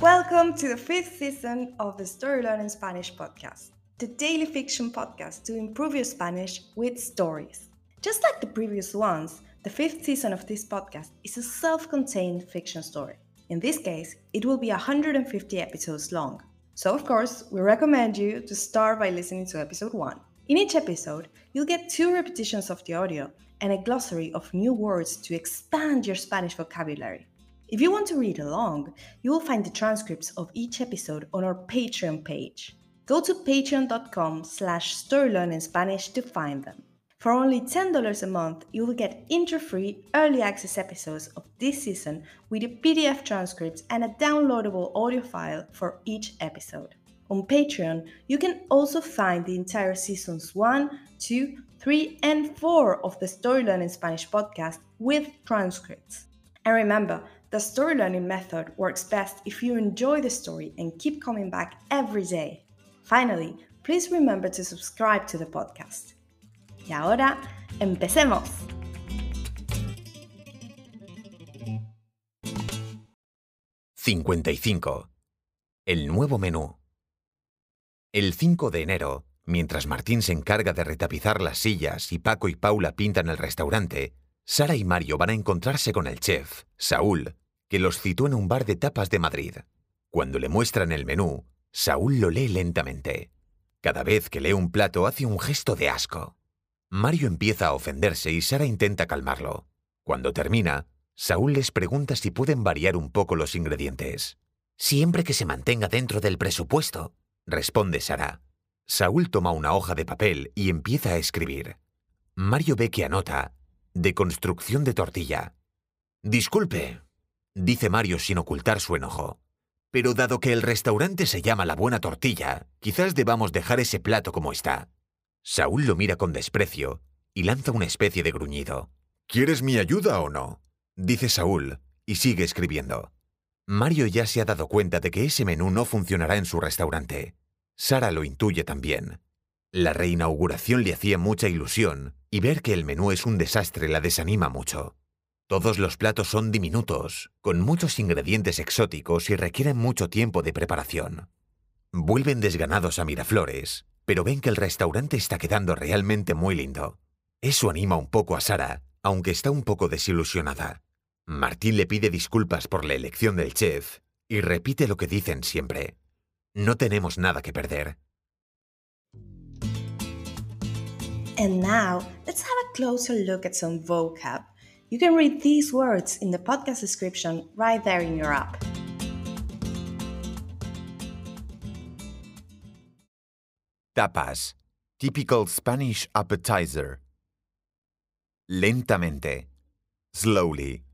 Welcome to the fifth season of the Story Learning Spanish podcast, the daily fiction podcast to improve your Spanish with stories. Just like the previous ones, the fifth season of this podcast is a self contained fiction story. In this case, it will be 150 episodes long. So, of course, we recommend you to start by listening to episode 1. In each episode, you'll get two repetitions of the audio and a glossary of new words to expand your Spanish vocabulary. If you want to read along, you will find the transcripts of each episode on our Patreon page. Go to patreon.com slash storylearningspanish to find them. For only $10 a month, you will get intro-free early access episodes of this season with a PDF transcripts and a downloadable audio file for each episode. On Patreon, you can also find the entire seasons 1, 2, 3, and 4 of the Story Learning Spanish podcast with transcripts. And remember, the story learning method works best if you enjoy the story and keep coming back every day. Finally, please remember to subscribe to the podcast. Y ahora, empecemos. «55. El nuevo menú. El 5 de enero, mientras Martín se encarga de retapizar las sillas y Paco y Paula pintan el restaurante, Sara y Mario van a encontrarse con el chef, Saúl, que los citó en un bar de tapas de Madrid. Cuando le muestran el menú, Saúl lo lee lentamente. Cada vez que lee un plato hace un gesto de asco. Mario empieza a ofenderse y Sara intenta calmarlo. Cuando termina, Saúl les pregunta si pueden variar un poco los ingredientes. Siempre que se mantenga dentro del presupuesto, responde Sara. Saúl toma una hoja de papel y empieza a escribir. Mario ve que anota de construcción de tortilla. Disculpe, dice Mario sin ocultar su enojo. Pero dado que el restaurante se llama La Buena Tortilla, quizás debamos dejar ese plato como está. Saúl lo mira con desprecio y lanza una especie de gruñido. ¿Quieres mi ayuda o no? dice Saúl y sigue escribiendo. Mario ya se ha dado cuenta de que ese menú no funcionará en su restaurante. Sara lo intuye también. La reinauguración le hacía mucha ilusión y ver que el menú es un desastre la desanima mucho. Todos los platos son diminutos, con muchos ingredientes exóticos y requieren mucho tiempo de preparación. Vuelven desganados a Miraflores, pero ven que el restaurante está quedando realmente muy lindo. Eso anima un poco a Sara, aunque está un poco desilusionada. Martín le pide disculpas por la elección del chef y repite lo que dicen siempre. No tenemos nada que perder. Vocab. You can read these words in the podcast description right there in your app. Tapas. Typical Spanish appetizer. Lentamente. Slowly.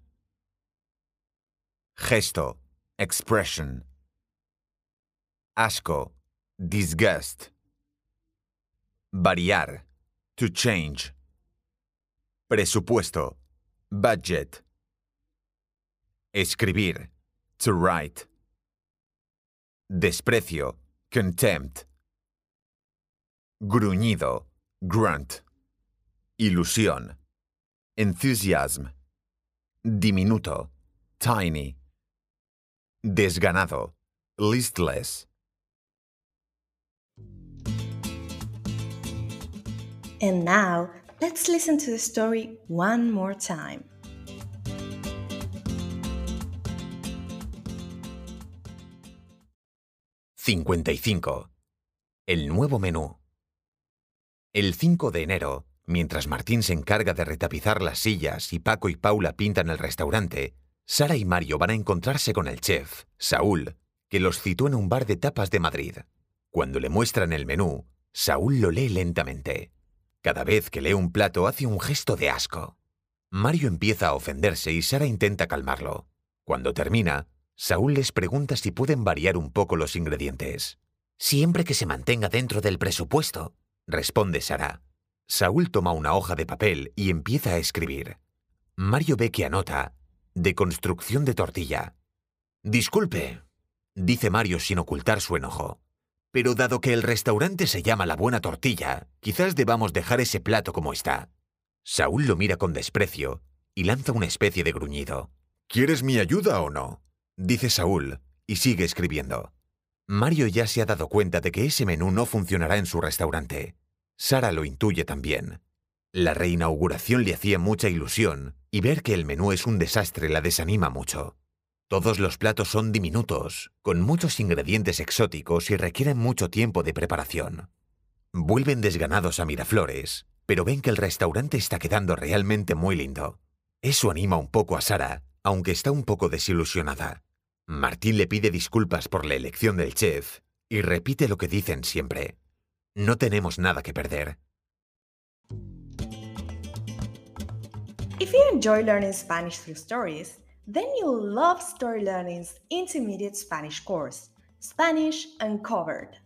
Gesto. Expression. Asco. Disgust. Variar. To change. Presupuesto. Budget. Escribir. To write. Desprecio. Contempt. Gruñido. Grunt. Ilusión. Enthusiasm. Diminuto. Tiny. Desganado. Listless. And now, let's listen to the story one more time. «55. El nuevo menú. El 5 de enero, mientras Martín se encarga de retapizar las sillas y Paco y Paula pintan el restaurante, Sara y Mario van a encontrarse con el chef, Saúl, que los citó en un bar de tapas de Madrid. Cuando le muestran el menú, Saúl lo lee lentamente. Cada vez que lee un plato hace un gesto de asco. Mario empieza a ofenderse y Sara intenta calmarlo. Cuando termina, Saúl les pregunta si pueden variar un poco los ingredientes. Siempre que se mantenga dentro del presupuesto, responde Sara. Saúl toma una hoja de papel y empieza a escribir. Mario ve que anota de construcción de tortilla. Disculpe, dice Mario sin ocultar su enojo. Pero dado que el restaurante se llama La Buena Tortilla, quizás debamos dejar ese plato como está. Saúl lo mira con desprecio y lanza una especie de gruñido. ¿Quieres mi ayuda o no? dice Saúl y sigue escribiendo. Mario ya se ha dado cuenta de que ese menú no funcionará en su restaurante. Sara lo intuye también. La reinauguración le hacía mucha ilusión y ver que el menú es un desastre la desanima mucho. Todos los platos son diminutos, con muchos ingredientes exóticos y requieren mucho tiempo de preparación. Vuelven desganados a Miraflores, pero ven que el restaurante está quedando realmente muy lindo. Eso anima un poco a Sara, aunque está un poco desilusionada. Martín le pide disculpas por la elección del chef y repite lo que dicen siempre. No tenemos nada que perder. You enjoy learning Spanish through stories, then you'll love Story Learning's intermediate Spanish course, Spanish Uncovered.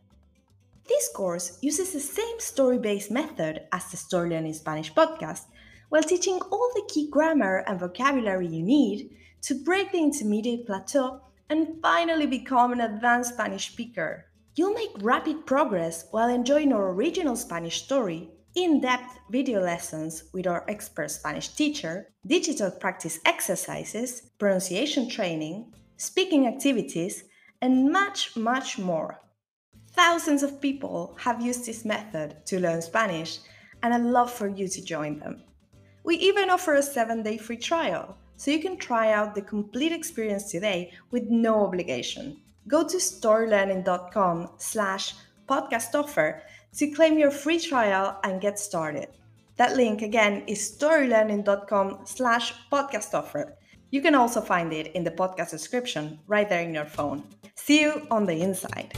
This course uses the same story based method as the Story Learning Spanish podcast while teaching all the key grammar and vocabulary you need to break the intermediate plateau and finally become an advanced Spanish speaker. You'll make rapid progress while enjoying our original Spanish story in depth video lessons with our expert Spanish teacher, digital practice exercises, pronunciation training, speaking activities, and much, much more. Thousands of people have used this method to learn Spanish, and I'd love for you to join them. We even offer a seven day free trial, so you can try out the complete experience today with no obligation. Go to storylearning.com slash podcast offer to claim your free trial and get started. That link again is storylearning.com slash podcast offer. You can also find it in the podcast description right there in your phone. See you on the inside.